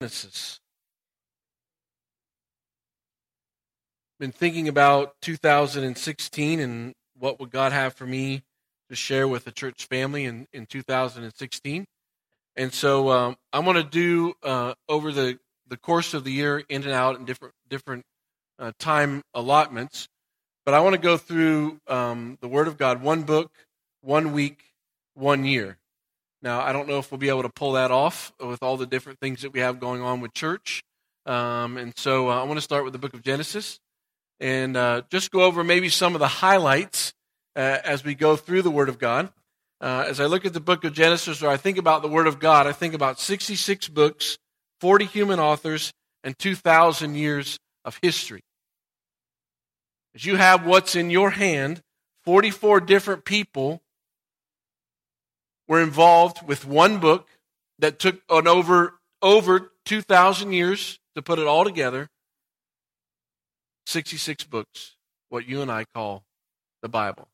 Genesis. Been thinking about 2016 and what would God have for me to share with the church family in, in 2016. And so um, I'm going to do uh, over the, the course of the year, in and out, in different different uh, time allotments. But I want to go through um, the Word of God, one book, one week, one year. Now, I don't know if we'll be able to pull that off with all the different things that we have going on with church. Um, and so uh, I want to start with the book of Genesis and uh, just go over maybe some of the highlights uh, as we go through the Word of God. Uh, as I look at the book of Genesis or I think about the Word of God, I think about 66 books, 40 human authors, and 2,000 years of history. As you have what's in your hand, 44 different people were involved with one book that took an over over 2,000 years to put it all together. 66 books, what you and I call the Bible.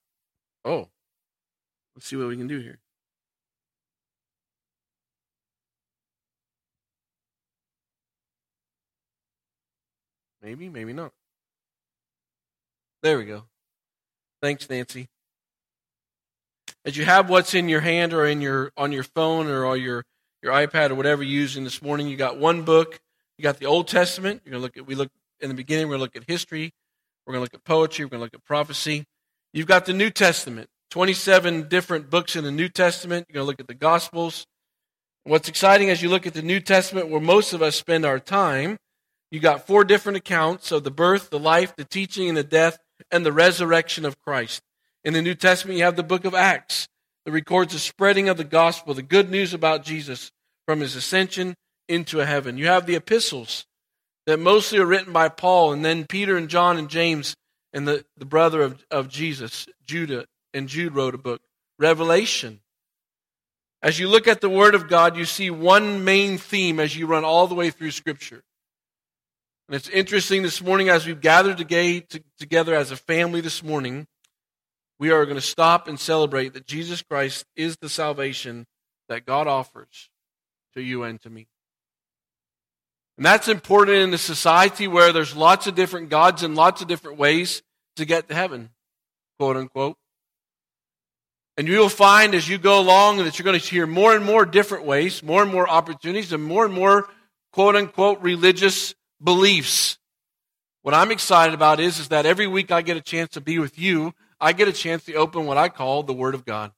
Oh, let's see what we can do here. Maybe, maybe not. There we go. Thanks, Nancy as you have what's in your hand or in your on your phone or on your your iPad or whatever you're using this morning, you got one book. You got the Old Testament. You're gonna look at we look in the beginning. We're gonna look at history. We're gonna look at poetry. We're gonna look at prophecy. You've got the New Testament. 27 different books in the New Testament. You're gonna look at the Gospels. What's exciting as you look at the New Testament, where most of us spend our time, you got four different accounts of the birth, the life, the teaching, and the death, and the resurrection of Christ. In the New Testament, you have the book of Acts that records the spreading of the gospel, the good news about Jesus from his ascension into heaven. You have the epistles that mostly are written by Paul, and then Peter and John and James and the, the brother of, of Jesus, Judah, and Jude wrote a book. Revelation. As you look at the Word of God, you see one main theme as you run all the way through Scripture. And it's interesting this morning as we've gathered together as a family this morning we are going to stop and celebrate that Jesus Christ is the salvation that God offers to you and to me. And that's important in a society where there's lots of different gods and lots of different ways to get to heaven, quote unquote. And you'll find as you go along that you're going to hear more and more different ways, more and more opportunities, and more and more quote unquote religious beliefs. What I'm excited about is, is that every week I get a chance to be with you I get a chance to open what I call the Word of God.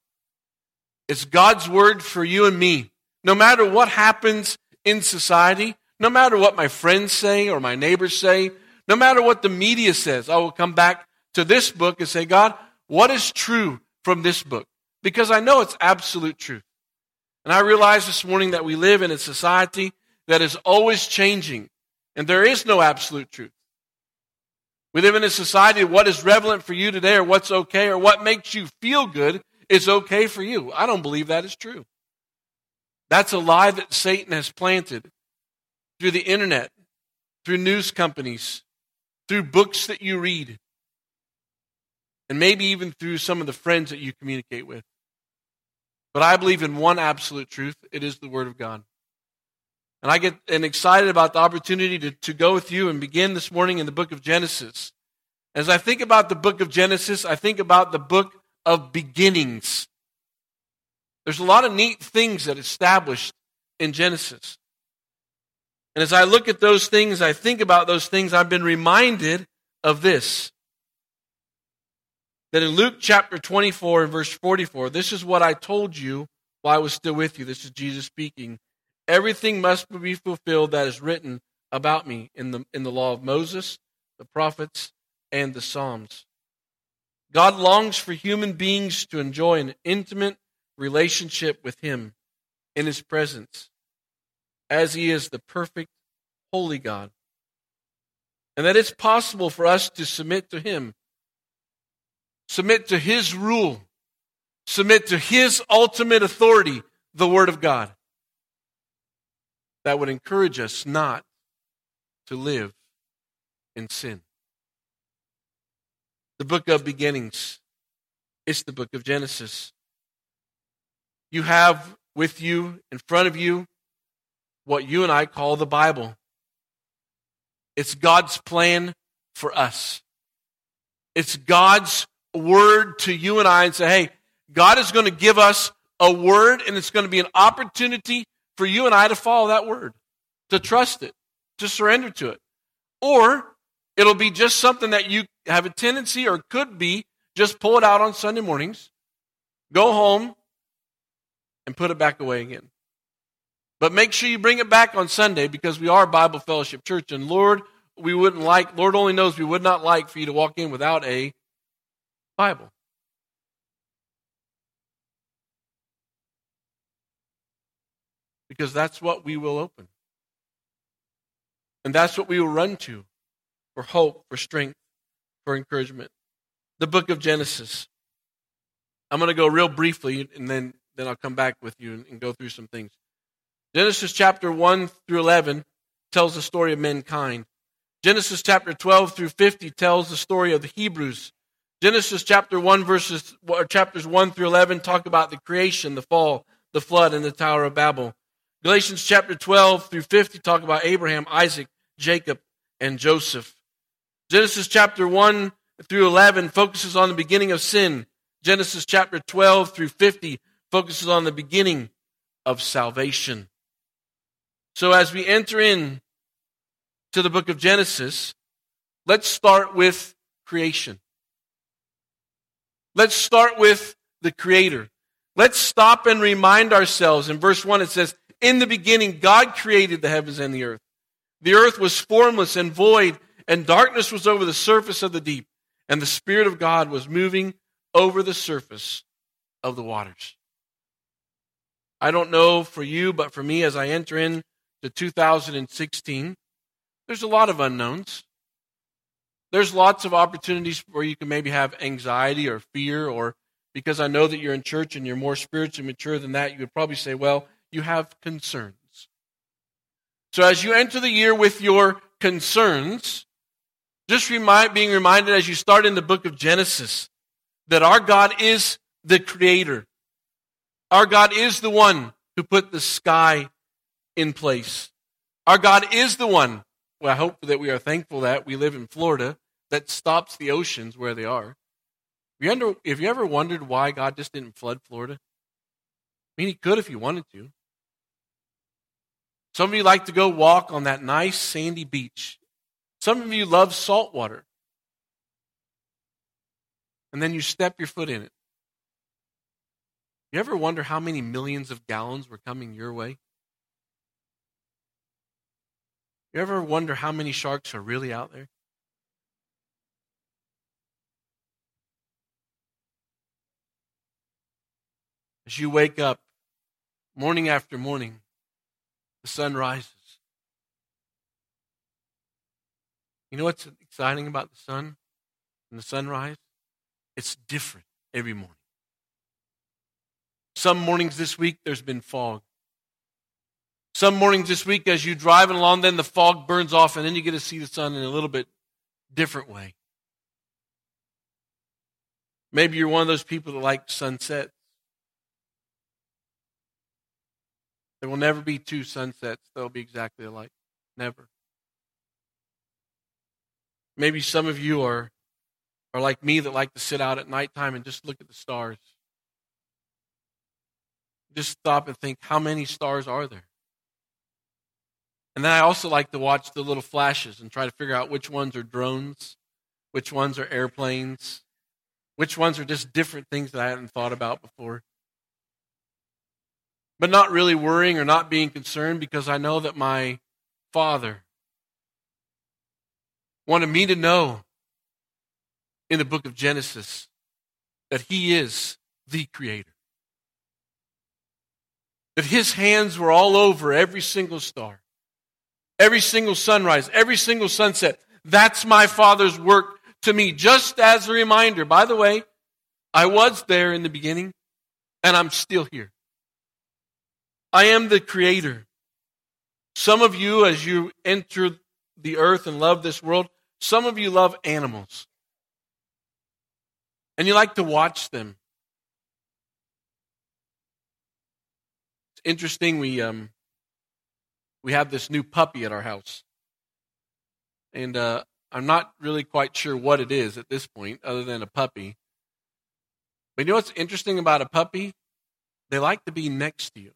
It's God's Word for you and me. No matter what happens in society, no matter what my friends say or my neighbors say, no matter what the media says, I will come back to this book and say, God, what is true from this book? Because I know it's absolute truth. And I realize this morning that we live in a society that is always changing, and there is no absolute truth. We live in a society what is relevant for you today or what's okay or what makes you feel good is okay for you. I don't believe that is true. That's a lie that Satan has planted through the internet, through news companies, through books that you read, and maybe even through some of the friends that you communicate with. But I believe in one absolute truth it is the Word of God. And I get and excited about the opportunity to, to go with you and begin this morning in the book of Genesis. As I think about the book of Genesis, I think about the book of beginnings. There's a lot of neat things that established in Genesis. And as I look at those things, I think about those things, I've been reminded of this. That in Luke chapter 24 and verse 44, this is what I told you while I was still with you. This is Jesus speaking. Everything must be fulfilled that is written about me in the, in the law of Moses, the prophets, and the Psalms. God longs for human beings to enjoy an intimate relationship with Him in His presence, as He is the perfect, holy God. And that it's possible for us to submit to Him, submit to His rule, submit to His ultimate authority, the Word of God that would encourage us not to live in sin. The book of beginnings is the book of Genesis. You have with you, in front of you, what you and I call the Bible. It's God's plan for us. It's God's word to you and I and say, hey, God is going to give us a word and it's going to be an opportunity for you and I to follow that word, to trust it, to surrender to it. Or it'll be just something that you have a tendency or could be just pull it out on Sunday mornings, go home, and put it back away again. But make sure you bring it back on Sunday because we are Bible Fellowship Church. And Lord, we wouldn't like, Lord only knows we would not like for you to walk in without a Bible. Because that's what we will open. And that's what we will run to for hope, for strength, for encouragement. The book of Genesis. I'm going to go real briefly and then, then I'll come back with you and, and go through some things. Genesis chapter 1 through 11 tells the story of mankind. Genesis chapter 12 through 50 tells the story of the Hebrews. Genesis chapter 1 verses or chapters 1 through 11 talk about the creation, the fall, the flood and the Tower of Babel. Galatians chapter 12 through 50 talk about Abraham, Isaac, Jacob and Joseph. Genesis chapter 1 through 11 focuses on the beginning of sin. Genesis chapter 12 through 50 focuses on the beginning of salvation. So as we enter in to the book of Genesis, let's start with creation. Let's start with the creator. Let's stop and remind ourselves. In verse 1 it says, In the beginning God created the heavens and the earth. The earth was formless and void, and darkness was over the surface of the deep, and the Spirit of God was moving over the surface of the waters. I don't know for you, but for me, as I enter in to 2016, there's a lot of unknowns. There's lots of opportunities where you can maybe have anxiety or fear, or because I know that you're in church and you're more spiritually mature than that, you would probably say, well, you have concerns. So as you enter the year with your concerns, just remind, being reminded as you start in the book of Genesis that our God is the creator. Our God is the one who put the sky in place. Our God is the one, well, I hope that we are thankful that we live in Florida, that stops the oceans where they are. Have you ever wondered why God just didn't flood Florida? I mean, He could if He wanted to. Some of you like to go walk on that nice sandy beach. Some of you love salt water. And then you step your foot in it. You ever wonder how many millions of gallons were coming your way? You ever wonder how many sharks are really out there? As you wake up morning after morning, the sun rises. You know what's exciting about the sun and the sunrise? It's different every morning. Some mornings this week, there's been fog. Some mornings this week, as you're driving along, then the fog burns off, and then you get to see the sun in a little bit different way. Maybe you're one of those people that like sunsets. There will never be two sunsets that'll be exactly alike. Never. Maybe some of you are, are like me that like to sit out at nighttime and just look at the stars. Just stop and think, how many stars are there? And then I also like to watch the little flashes and try to figure out which ones are drones, which ones are airplanes, which ones are just different things that I hadn't thought about before. But not really worrying or not being concerned because I know that my Father wanted me to know in the book of Genesis that He is the Creator. That His hands were all over every single star every single sunrise, every single sunset. That's my Father's work to me, just as a reminder. By the way, I was there in the beginning, and I'm still here. I am the Creator. Some of you, as you enter the earth and love this world, some of you love animals. And you like to watch them. It's interesting, we um, we have this new puppy at our house. And uh, I'm not really quite sure what it is at this point, other than a puppy. But you know what's interesting about a puppy? They like to be next to you.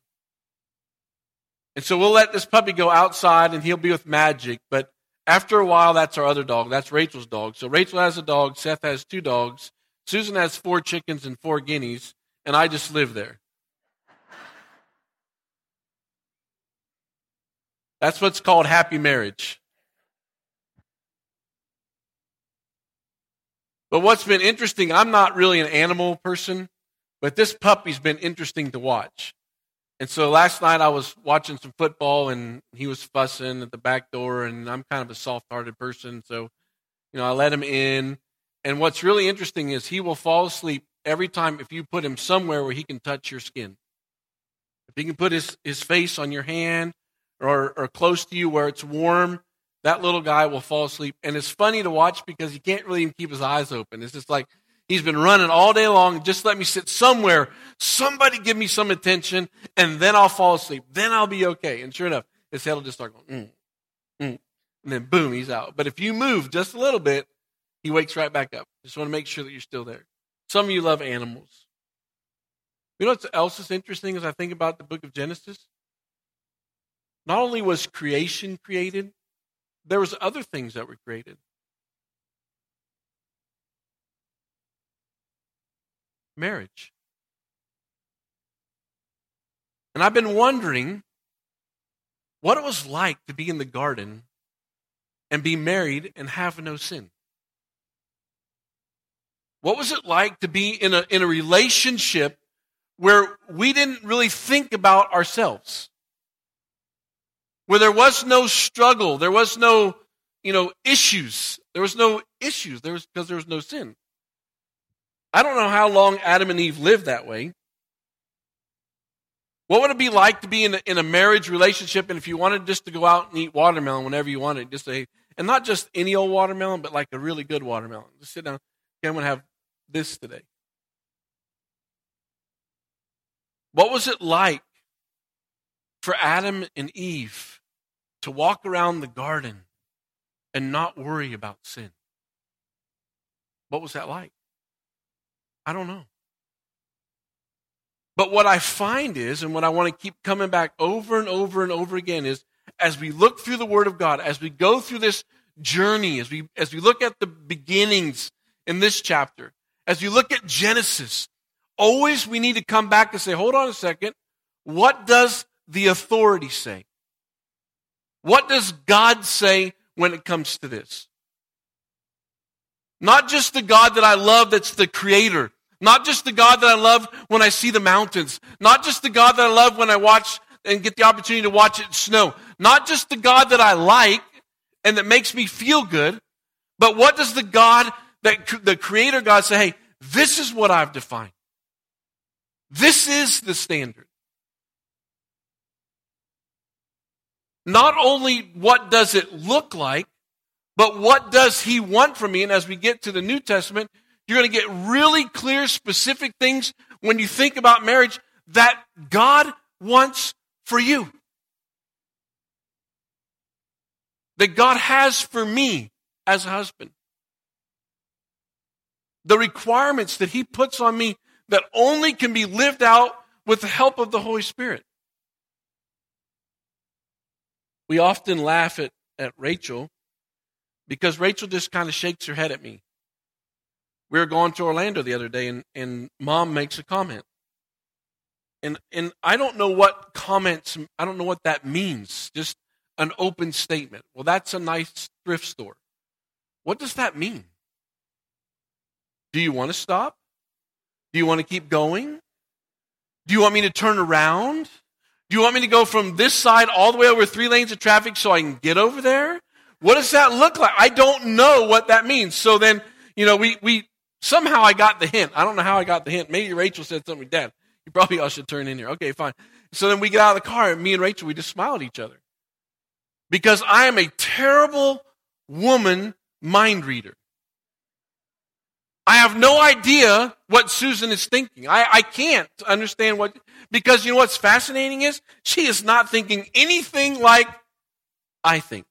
And so we'll let this puppy go outside and he'll be with Magic. But after a while, that's our other dog. That's Rachel's dog. So Rachel has a dog. Seth has two dogs. Susan has four chickens and four guineas. And I just live there. That's what's called happy marriage. But what's been interesting, I'm not really an animal person, but this puppy's been interesting to watch. And so last night I was watching some football and he was fussing at the back door and I'm kind of a soft-hearted person, so you know, I let him in. And what's really interesting is he will fall asleep every time if you put him somewhere where he can touch your skin. If he can put his, his face on your hand or, or close to you where it's warm, that little guy will fall asleep. And it's funny to watch because he can't really even keep his eyes open. It's just like He's been running all day long. Just let me sit somewhere. Somebody give me some attention, and then I'll fall asleep. Then I'll be okay. And sure enough, his head will just start going, mm, mm, and then boom, he's out. But if you move just a little bit, he wakes right back up. Just want to make sure that you're still there. Some of you love animals. You know what else is interesting as I think about the book of Genesis? Not only was creation created, there was other things that were created. Marriage. And I've been wondering what it was like to be in the garden and be married and have no sin. What was it like to be in a, in a relationship where we didn't really think about ourselves? Where there was no struggle, there was no, you know, issues. There was no issues. There was because there was no sin. I don't know how long Adam and Eve lived that way. What would it be like to be in a, in a marriage relationship and if you wanted just to go out and eat watermelon whenever you wanted, just say, and not just any old watermelon, but like a really good watermelon. Just sit down. Okay, I'm going to have this today. What was it like for Adam and Eve to walk around the garden and not worry about sin? What was that like? I don't know. But what I find is, and what I want to keep coming back over and over and over again is, as we look through the Word of God, as we go through this journey, as we, as we look at the beginnings in this chapter, as we look at Genesis, always we need to come back and say, hold on a second, what does the authority say? What does God say when it comes to this? Not just the God that I love that's the creator. Not just the God that I love when I see the mountains. Not just the God that I love when I watch and get the opportunity to watch it snow. Not just the God that I like and that makes me feel good, but what does the God that the creator God say, hey, this is what I've defined. This is the standard. Not only what does it look like, but what does he want from me? And as we get to the New Testament, you're going to get really clear, specific things when you think about marriage that God wants for you. That God has for me as a husband. The requirements that he puts on me that only can be lived out with the help of the Holy Spirit. We often laugh at, at Rachel because Rachel just kind of shakes her head at me. We were going to Orlando the other day, and, and mom makes a comment. And, and I don't know what comments, I don't know what that means. Just an open statement. Well, that's a nice thrift store. What does that mean? Do you want to stop? Do you want to keep going? Do you want me to turn around? Do you want me to go from this side all the way over three lanes of traffic so I can get over there? What does that look like? I don't know what that means. So then, you know, we, we somehow I got the hint. I don't know how I got the hint. Maybe Rachel said something, Dad, you probably all should turn in here. Okay, fine. So then we get out of the car and me and Rachel, we just smile at each other. Because I am a terrible woman mind reader. I have no idea what Susan is thinking. I, I can't understand what, because you know what's fascinating is she is not thinking anything like I think.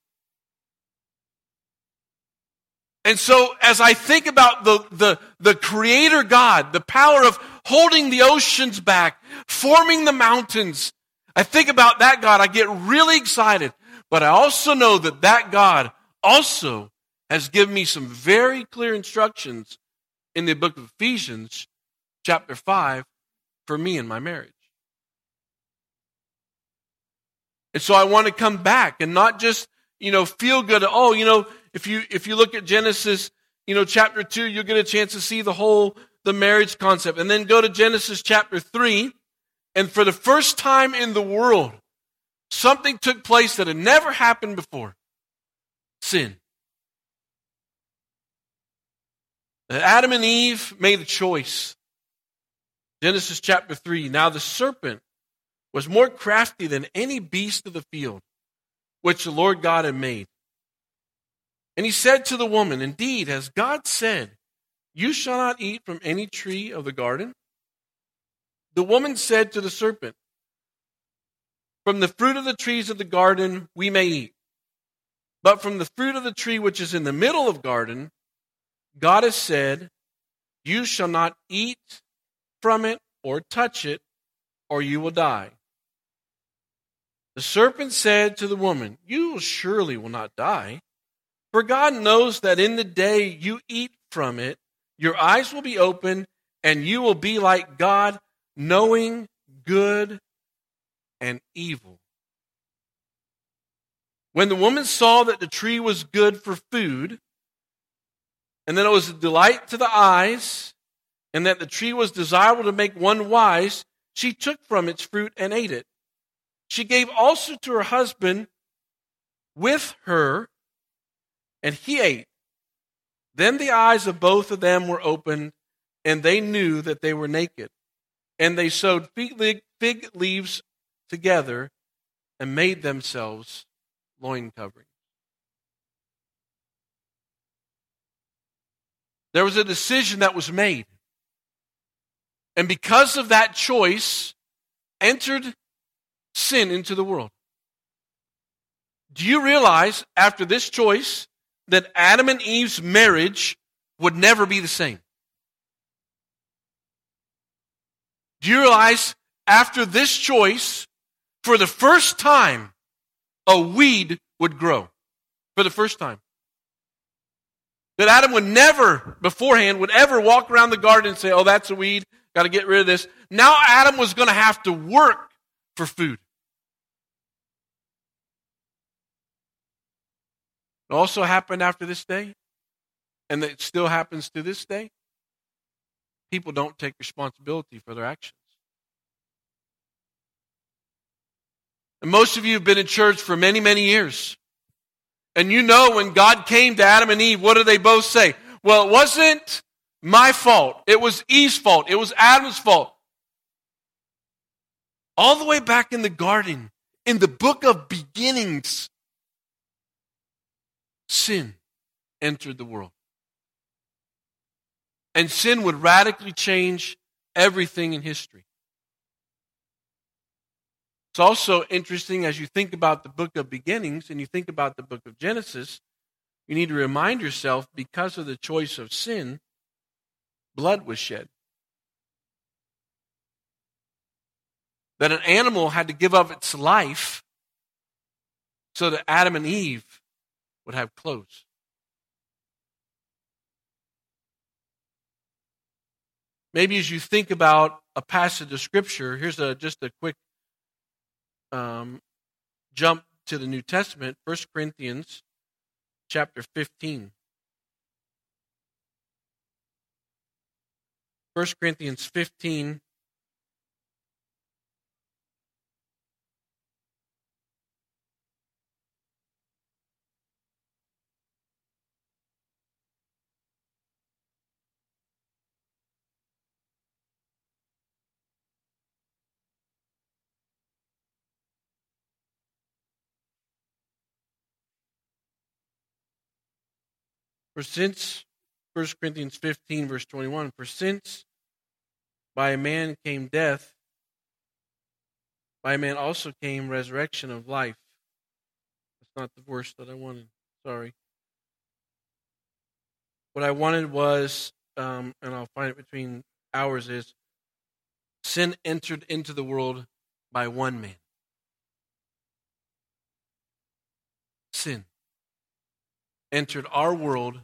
And so as I think about the, the, the creator God, the power of holding the oceans back, forming the mountains, I think about that God, I get really excited. But I also know that that God also has given me some very clear instructions in the book of Ephesians, chapter 5, for me and my marriage. And so I want to come back and not just, you know, feel good. Oh, you know, if you if you look at Genesis, you know, chapter 2, you'll get a chance to see the whole the marriage concept. And then go to Genesis chapter 3, and for the first time in the world, something took place that had never happened before. Sin. Adam and Eve made a choice. Genesis chapter 3. Now the serpent was more crafty than any beast of the field which the Lord God had made. And he said to the woman, Indeed, as God said, You shall not eat from any tree of the garden? The woman said to the serpent, From the fruit of the trees of the garden we may eat. But from the fruit of the tree which is in the middle of garden, God has said, You shall not eat from it or touch it, or you will die. The serpent said to the woman, You surely will not die, for God knows that in the day you eat from it, your eyes will be opened, and you will be like God, knowing good and evil. When the woman saw that the tree was good for food, and that it was a delight to the eyes, and that the tree was desirable to make one wise, she took from its fruit and ate it. She gave also to her husband with her, and he ate. Then the eyes of both of them were opened, and they knew that they were naked. And they sewed fig leaves together and made themselves loin coverings. There was a decision that was made. And because of that choice, entered sin into the world. Do you realize after this choice that Adam and Eve's marriage would never be the same? Do you realize after this choice, for the first time, a weed would grow? For the first time. That Adam would never, beforehand, would ever walk around the garden and say, Oh, that's a weed, got to get rid of this. Now Adam was going to have to work for food. It also happened after this day, and it still happens to this day. People don't take responsibility for their actions. And most of you have been in church for many, many years. And you know when God came to Adam and Eve, what do they both say? Well, it wasn't my fault. It was Eve's fault. It was Adam's fault. All the way back in the garden, in the book of beginnings, sin entered the world. And sin would radically change everything in history. It's also interesting as you think about the book of beginnings and you think about the book of Genesis, you need to remind yourself because of the choice of sin, blood was shed. That an animal had to give up its life so that Adam and Eve would have clothes. Maybe as you think about a passage of Scripture, here's a, just a quick um, jump to the New Testament, 1 Corinthians chapter 15. 1 Corinthians 15. For since 1 Corinthians 15, verse 21, for since by a man came death, by a man also came resurrection of life. That's not the verse that I wanted. Sorry. What I wanted was, um, and I'll find it between hours, is sin entered into the world by one man. Sin entered our world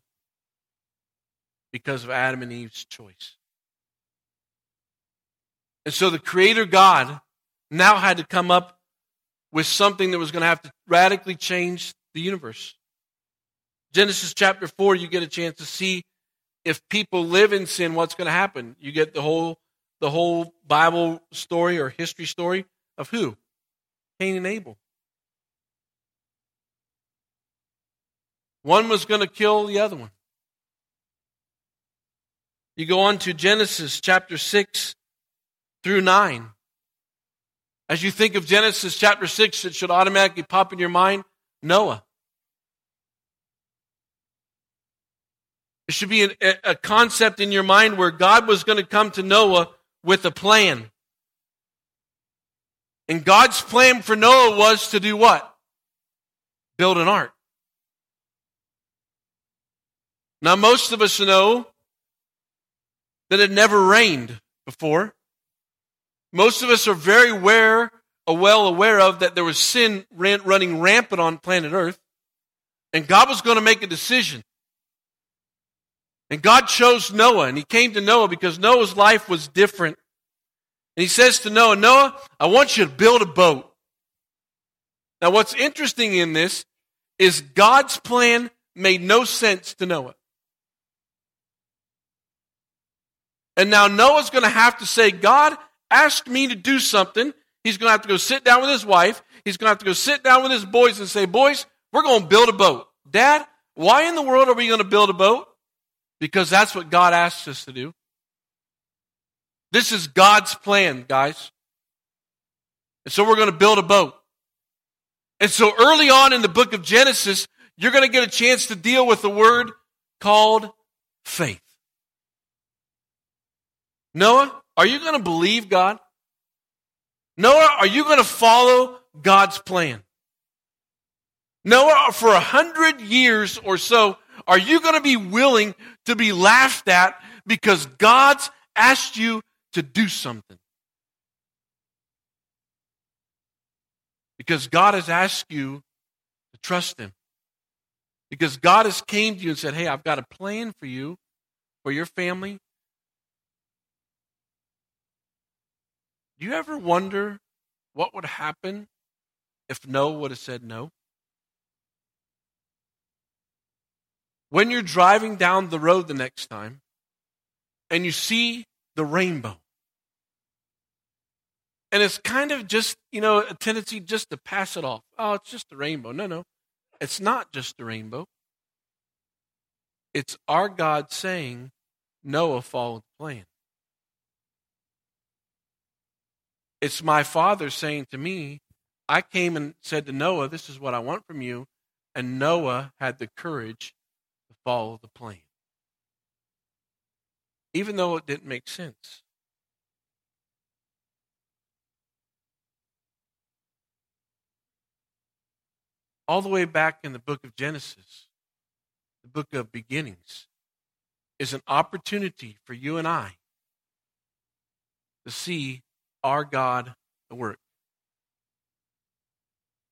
because of Adam and Eve's choice. And so the Creator God now had to come up with something that was going to have to radically change the universe. Genesis chapter 4, you get a chance to see if people live in sin, what's going to happen. You get the whole, the whole Bible story or history story of who? Cain and Abel. One was going to kill the other one. You go on to Genesis chapter 6 through 9. As you think of Genesis chapter 6, it should automatically pop in your mind Noah. It should be a, a concept in your mind where God was going to come to Noah with a plan. And God's plan for Noah was to do what? Build an ark. Now, most of us know that had never rained before. Most of us are very aware, uh, well aware of that there was sin running rampant on planet Earth, and God was going to make a decision. And God chose Noah, and he came to Noah because Noah's life was different. And he says to Noah, Noah, I want you to build a boat. Now, what's interesting in this is God's plan made no sense to Noah. And now Noah's going to have to say, God asked me to do something. He's going to have to go sit down with his wife. He's going to have to go sit down with his boys and say, Boys, we're going to build a boat. Dad, why in the world are we going to build a boat? Because that's what God asks us to do. This is God's plan, guys. And so we're going to build a boat. And so early on in the book of Genesis, you're going to get a chance to deal with the word called faith. Noah, are you going to believe God? Noah, are you going to follow God's plan? Noah, for a hundred years or so, are you going to be willing to be laughed at because God's asked you to do something? Because God has asked you to trust Him. Because God has came to you and said, Hey, I've got a plan for you, for your family, Do you ever wonder what would happen if Noah would have said no? When you're driving down the road the next time and you see the rainbow, and it's kind of just, you know, a tendency just to pass it off. Oh, it's just a rainbow. No, no. It's not just a rainbow. It's our God saying, Noah followed the plan. It's my father saying to me, I came and said to Noah, This is what I want from you. And Noah had the courage to follow the plan. Even though it didn't make sense. All the way back in the book of Genesis, the book of beginnings, is an opportunity for you and I to see our God the work.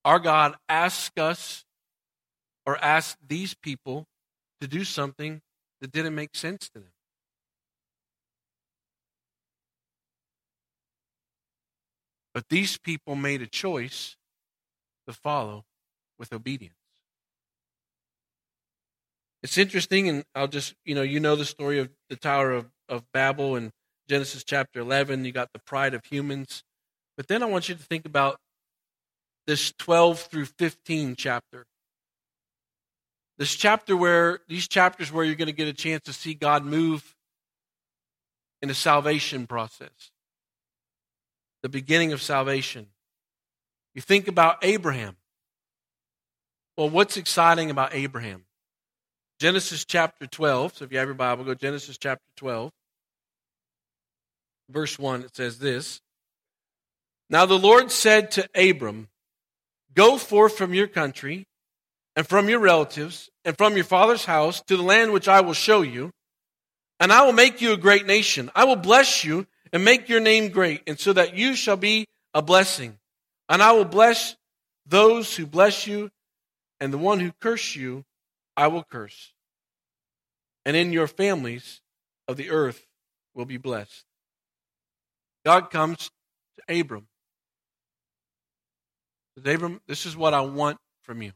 Our God asks us or asks these people to do something that didn't make sense to them. But these people made a choice to follow with obedience. It's interesting, and I'll just, you know, you know the story of the Tower of, of Babel and Genesis chapter 11, you got the pride of humans. But then I want you to think about this 12 through 15 chapter. This chapter where, these chapters where you're going to get a chance to see God move in the salvation process, the beginning of salvation. You think about Abraham. Well, what's exciting about Abraham? Genesis chapter 12. So if you have your Bible, go Genesis chapter 12 verse 1, it says this Now the Lord said to Abram, Go forth from your country and from your relatives and from your father's house to the land which I will show you, and I will make you a great nation. I will bless you and make your name great, and so that you shall be a blessing. And I will bless those who bless you, and the one who curse you, I will curse. And in your families of the earth will be blessed. God comes to Abram. Says, Abram, this is what I want from you.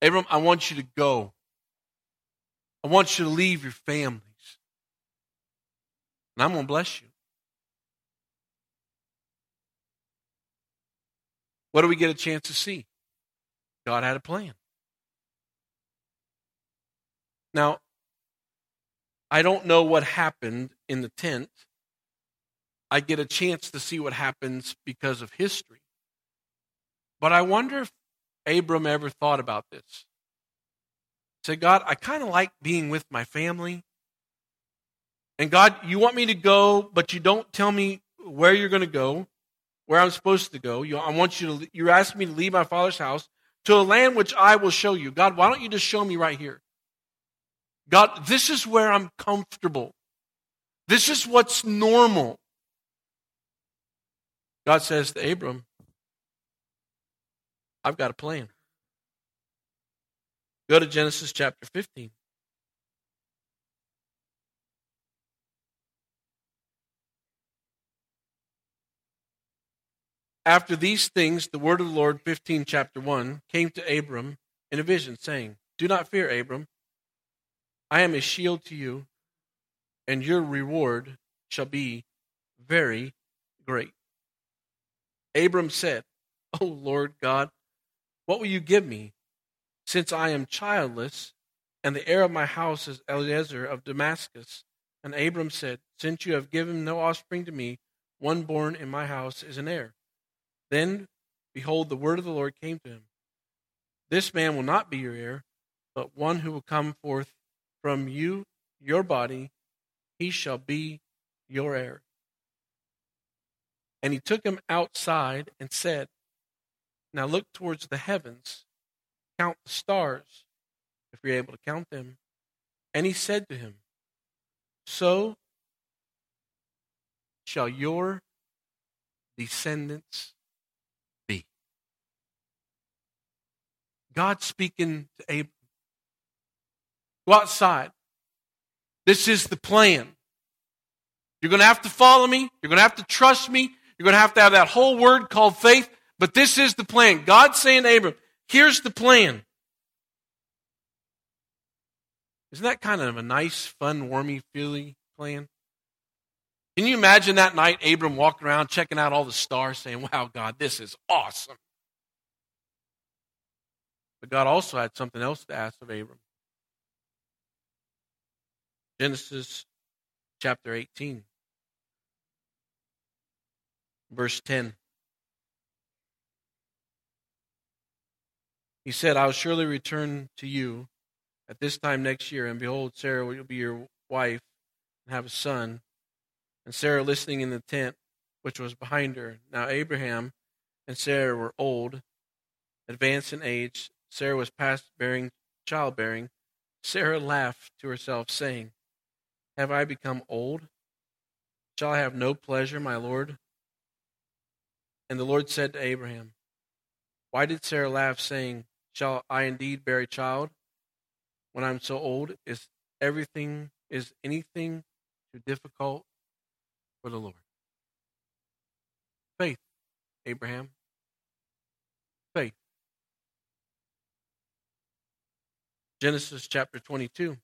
Abram, I want you to go. I want you to leave your families. And I'm going to bless you. What do we get a chance to see? God had a plan. Now, I don't know what happened in the tent. I get a chance to see what happens because of history. But I wonder if Abram ever thought about this. Say, God, I kind of like being with my family. And God, you want me to go, but you don't tell me where you're going to go, where I'm supposed to go. You, I want you to, you're asking me to leave my father's house to a land which I will show you. God, why don't you just show me right here? God, this is where I'm comfortable. This is what's normal. God says to Abram, I've got a plan. Go to Genesis chapter 15. After these things, the word of the Lord, 15 chapter 1, came to Abram in a vision, saying, Do not fear, Abram. I am a shield to you, and your reward shall be very great. Abram said, O Lord God, what will you give me, since I am childless, and the heir of my house is Eliezer of Damascus? And Abram said, Since you have given no offspring to me, one born in my house is an heir. Then, behold, the word of the Lord came to him This man will not be your heir, but one who will come forth from you, your body, he shall be your heir. And he took him outside and said, Now look towards the heavens, count the stars, if you're able to count them. And he said to him, So shall your descendants be. God speaking to Abraham. Go outside. This is the plan. You're going to have to follow me. You're going to have to trust me. You're going to have to have that whole word called faith. But this is the plan. God's saying to Abram, here's the plan. Isn't that kind of a nice, fun, warmy, feely plan? Can you imagine that night, Abram walking around checking out all the stars, saying, Wow, God, this is awesome. But God also had something else to ask of Abram. Genesis chapter 18, verse 10. He said, I will surely return to you at this time next year, and behold, Sarah will be your wife and have a son. And Sarah listening in the tent which was behind her. Now Abraham and Sarah were old, advanced in age. Sarah was past bearing childbearing. Sarah laughed to herself, saying, Have I become old? Shall I have no pleasure, my Lord? And the Lord said to Abraham, Why did Sarah laugh, saying, Shall I indeed bear a child when I'm so old? Is everything, is anything too difficult for the Lord? Faith, Abraham. Faith. Genesis chapter 22.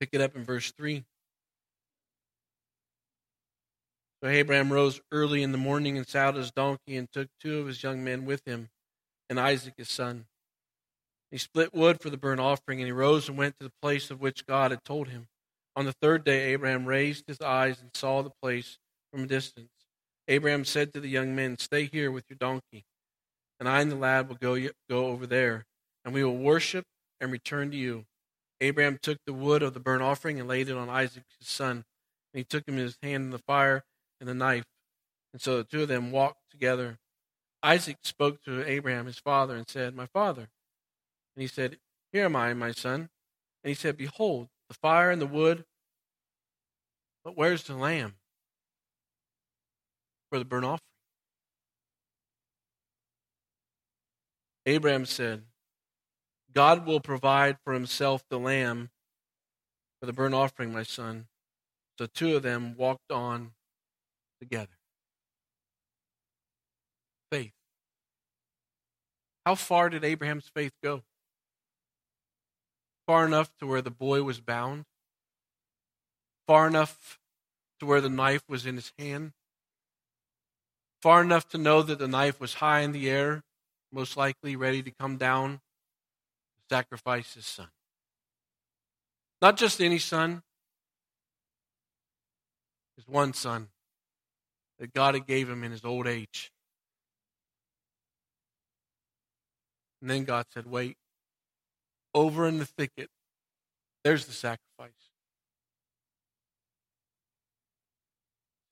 Pick it up in verse 3. So Abraham rose early in the morning and saddled his donkey and took two of his young men with him and Isaac his son. He split wood for the burnt offering and he rose and went to the place of which God had told him. On the third day, Abraham raised his eyes and saw the place from a distance. Abraham said to the young men, Stay here with your donkey, and I and the lad will go, go over there, and we will worship and return to you. Abraham took the wood of the burnt offering and laid it on Isaac his son And he took him in his hand in the fire and the knife. And so the two of them walked together. Isaac spoke to Abraham, his father, and said, My father. And he said, Here am I, my son. And he said, Behold, the fire and the wood, but where's the lamb for the burnt offering? Abraham said, God will provide for himself the lamb for the burnt offering, my son. So two of them walked on together. Faith. How far did Abraham's faith go? Far enough to where the boy was bound? Far enough to where the knife was in his hand? Far enough to know that the knife was high in the air, most likely ready to come down sacrifice his son. Not just any son, his one son that God had gave him in his old age. And then God said, Wait, over in the thicket, there's the sacrifice.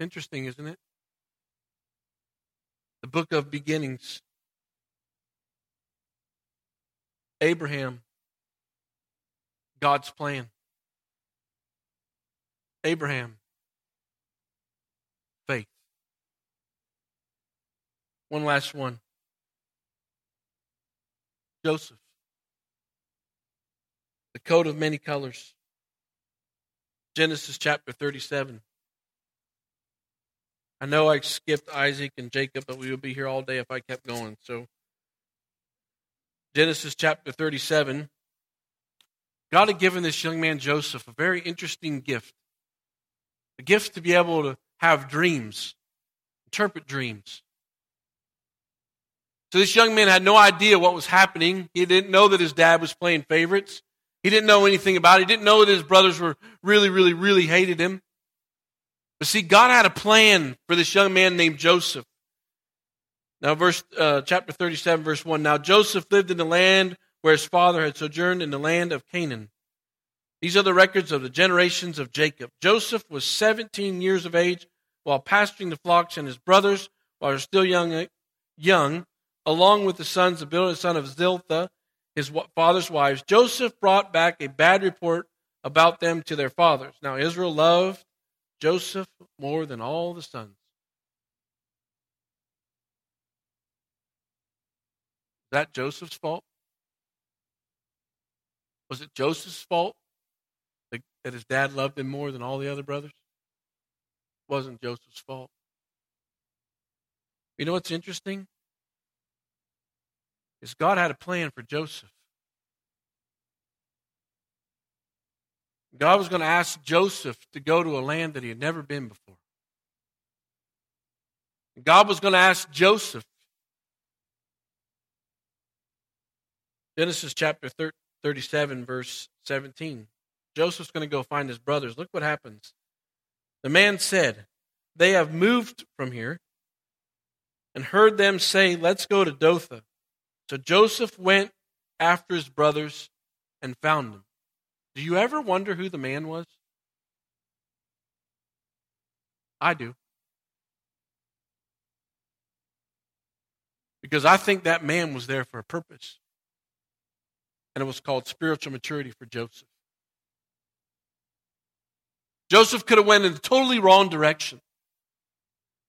Interesting, isn't it? The book of beginnings. Abraham, God's plan. Abraham, faith. One last one. Joseph. The coat of many colors. Genesis chapter 37. I know I skipped Isaac and Jacob, but we would be here all day if I kept going. So, Genesis chapter 37. God had given this young man Joseph a very interesting gift a gift to be able to have dreams, interpret dreams. So this young man had no idea what was happening. He didn't know that his dad was playing favorites. He didn't know anything about it. He didn't know that his brothers were really, really, really hated him. But see, God had a plan for this young man named Joseph. Now, verse uh, chapter 37, verse 1. Now Joseph lived in the land where his father had sojourned in the land of Canaan. These are the records of the generations of Jacob. Joseph was 17 years of age while pasturing the flocks, and his brothers, while they were still young, young along with the sons of Bilhah, son of Zilpah, his father's wives, Joseph brought back a bad report about them to their fathers. Now Israel loved Joseph more than all the sons. That Joseph's fault? Was it Joseph's fault that his dad loved him more than all the other brothers? It wasn't Joseph's fault. You know what's interesting? is God had a plan for Joseph. God was going to ask Joseph to go to a land that he had never been before. God was going to ask Joseph. Genesis chapter 37, verse 17. Joseph's going to go find his brothers. Look what happens. The man said, They have moved from here and heard them say, Let's go to Dothan. So Joseph went after his brothers and found them. Do you ever wonder who the man was? I do. Because I think that man was there for a purpose. And it was called spiritual maturity for Joseph. Joseph could have went in the totally wrong direction.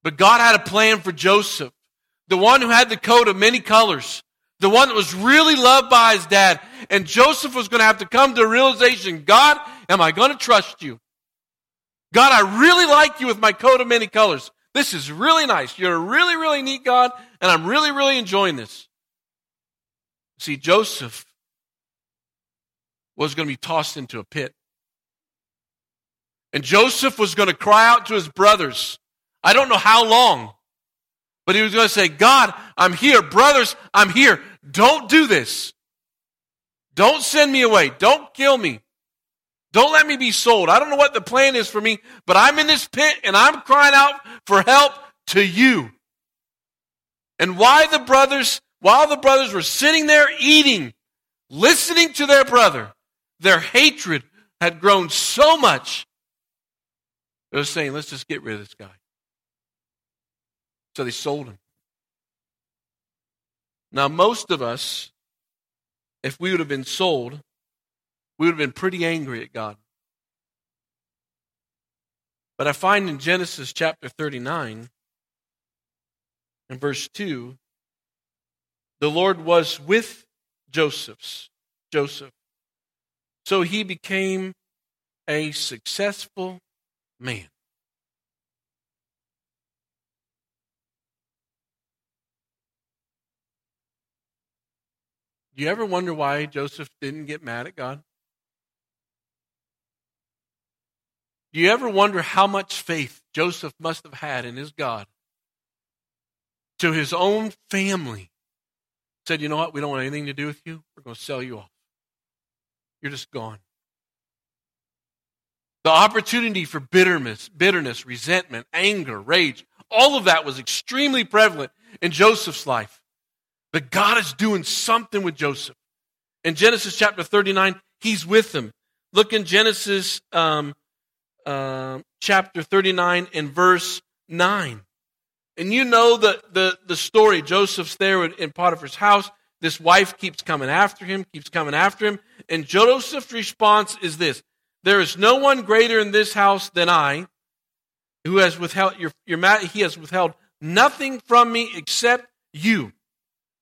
But God had a plan for Joseph, the one who had the coat of many colors, the one that was really loved by his dad. And Joseph was going to have to come to a realization God, am I going to trust you? God, I really like you with my coat of many colors. This is really nice. You're a really, really neat God, and I'm really, really enjoying this. See, Joseph was going to be tossed into a pit. And Joseph was going to cry out to his brothers. I don't know how long. But he was going to say, God, I'm here. Brothers, I'm here. Don't do this. Don't send me away. Don't kill me. Don't let me be sold. I don't know what the plan is for me, but I'm in this pit and I'm crying out for help to you. And why the brothers, while the brothers were sitting there eating, listening to their brother, their hatred had grown so much they were saying, let's just get rid of this guy. So they sold him. Now, most of us, if we would have been sold, we would have been pretty angry at God. But I find in Genesis chapter 39 and verse 2, the Lord was with Joseph's Joseph. So he became a successful man. Do you ever wonder why Joseph didn't get mad at God? Do you ever wonder how much faith Joseph must have had in his God? To his own family, said, You know what? We don't want anything to do with you. We're going to sell you off. You're just gone. The opportunity for bitterness, bitterness, resentment, anger, rage, all of that was extremely prevalent in Joseph's life. But God is doing something with Joseph. In Genesis chapter 39, he's with them. Look in Genesis um, uh, chapter 39 and verse 9. And you know the, the, the story. Joseph's there in Potiphar's house. This wife keeps coming after him, keeps coming after him. And Joseph's response is this There is no one greater in this house than I, who has withheld your, your he has withheld nothing from me except you,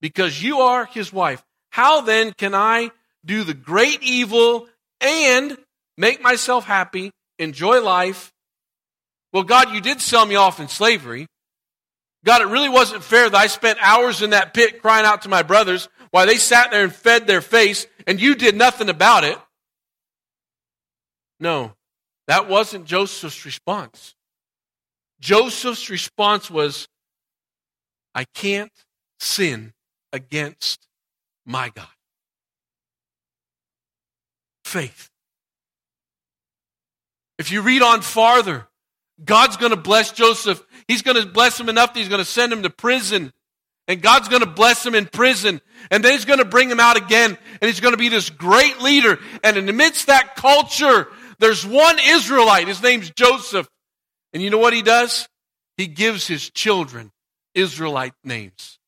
because you are his wife. How then can I do the great evil and make myself happy, enjoy life? Well, God, you did sell me off in slavery. God, it really wasn't fair that I spent hours in that pit crying out to my brothers while they sat there and fed their face and you did nothing about it. No, that wasn't Joseph's response. Joseph's response was, I can't sin against my God. Faith. If you read on farther, God's going to bless Joseph. He's going to bless him enough that he's going to send him to prison. And God's going to bless him in prison. And then he's going to bring him out again. And he's going to be this great leader. And in the midst of that culture, there's one Israelite. His name's Joseph. And you know what he does? He gives his children Israelite names.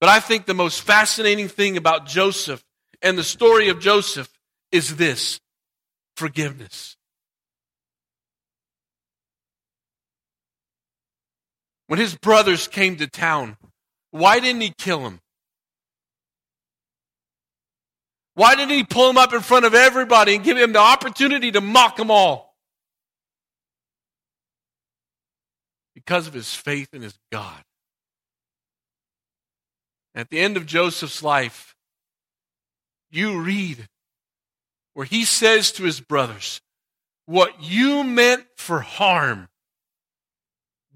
But I think the most fascinating thing about Joseph and the story of Joseph is this forgiveness. When his brothers came to town, why didn't he kill him? Why didn't he pull him up in front of everybody and give him the opportunity to mock them all? Because of his faith in his God. At the end of Joseph's life, you read where he says to his brothers, What you meant for harm,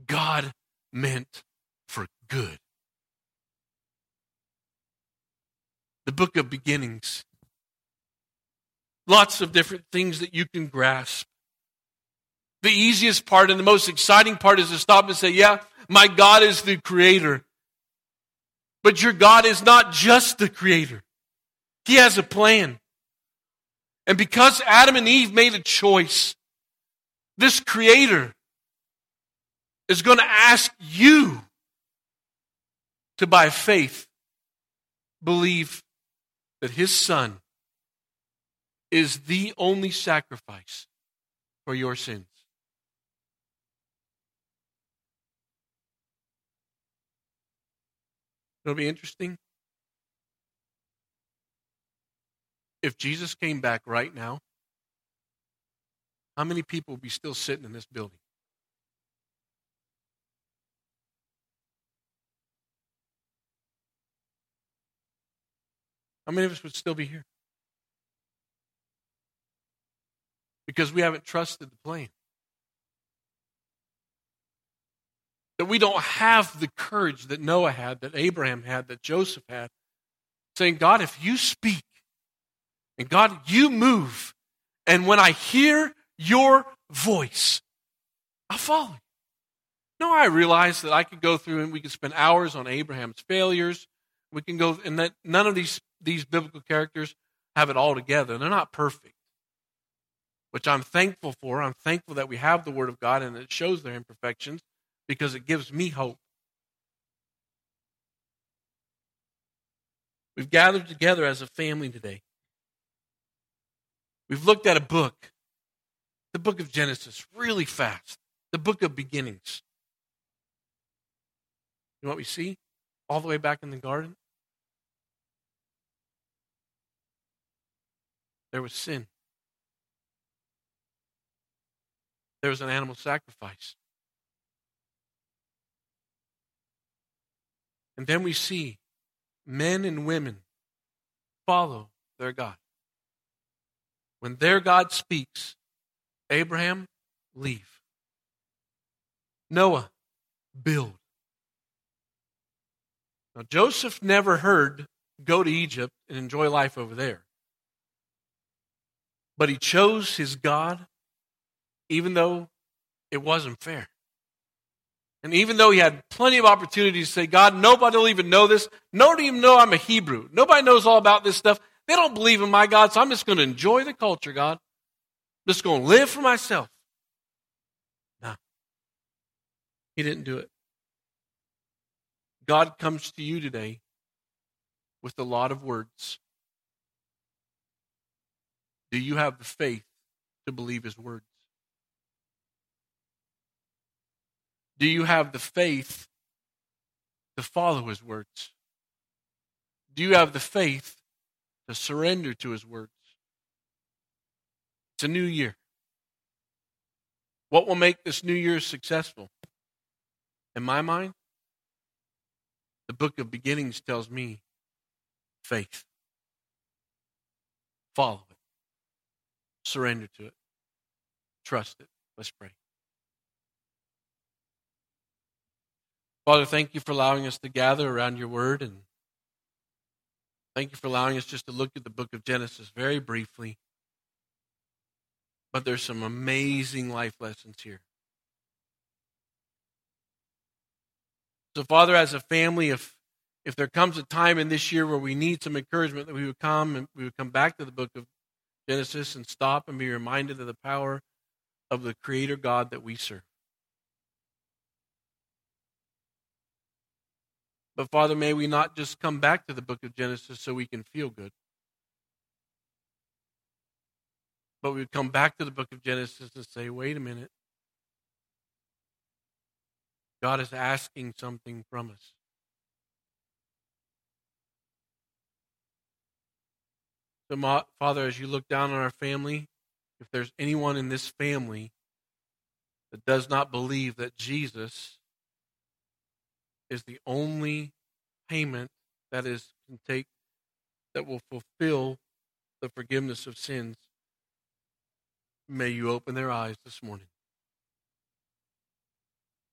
God meant for good. The book of beginnings. Lots of different things that you can grasp. The easiest part and the most exciting part is to stop and say, Yeah, my God is the creator. But your God is not just the creator, He has a plan. And because Adam and Eve made a choice, this creator is going to ask you to, by faith, believe that his son is the only sacrifice for your sins. It'll be interesting. If Jesus came back right now, how many people would be still sitting in this building? How many of us would still be here? Because we haven't trusted the plan. That we don't have the courage that Noah had, that Abraham had, that Joseph had, saying, God, if you speak, and God, you move, and when I hear your voice, I'll follow you. No, I realize that I could go through and we could spend hours on Abraham's failures. We can go, and that none of these these biblical characters have it all together. They're not perfect. which I'm thankful for. I'm thankful that we have the Word of God and it shows their imperfections because it gives me hope. We've gathered together as a family today. We've looked at a book, the book of Genesis, really fast, the book of beginnings. You know what we see? All the way back in the garden? There was sin. There was an animal sacrifice. And then we see men and women follow their God. When their God speaks, Abraham, leave. Noah, build. Now, Joseph never heard go to Egypt and enjoy life over there. But he chose his God even though it wasn't fair. And even though he had plenty of opportunities to say, God, nobody will even know this. Nobody even know I'm a Hebrew. Nobody knows all about this stuff. They don't believe in my God, so I'm just going to enjoy the culture, God. I'm just going to live for myself. No. He didn't do it. God comes to you today with a lot of words. Do you have the faith to believe his words? Do you have the faith to follow his words? Do you have the faith to surrender to his words? It's a new year. What will make this new year successful? In my mind, the book of beginnings tells me faith. Follow it. Surrender to it. Trust it. Let's pray. Father, thank you for allowing us to gather around your word and thank you for allowing us just to look at the book of Genesis very briefly. But there's some amazing life lessons here. So, Father, as a family, if if there comes a time in this year where we need some encouragement, that we would come and we would come back to the book of Genesis and stop and be reminded of the power of the Creator God that we serve. But Father, may we not just come back to the book of Genesis so we can feel good. But we would come back to the book of Genesis and say, wait a minute. God is asking something from us. Father, as you look down on our family, if there's anyone in this family that does not believe that Jesus is the only payment that is can take that will fulfill the forgiveness of sins. May you open their eyes this morning.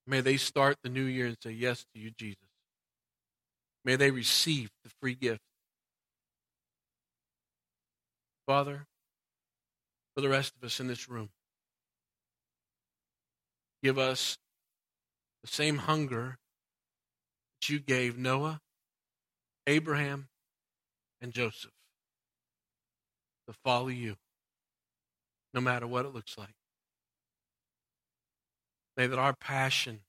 May they start the new year and say yes to you, Jesus. May they receive the free gift. Father, for the rest of us in this room, give us the same hunger that you gave Noah, Abraham, and Joseph to follow you, no matter what it looks like. May that our passion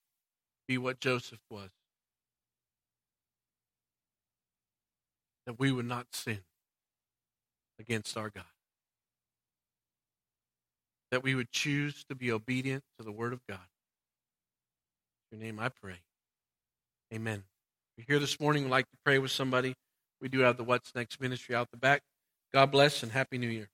be what Joseph was. That we would not sin against our God. That we would choose to be obedient to the Word of God. In your name I pray. Amen. If you're here this morning would like to pray with somebody, we do have the What's Next ministry out the back. God bless and Happy New Year.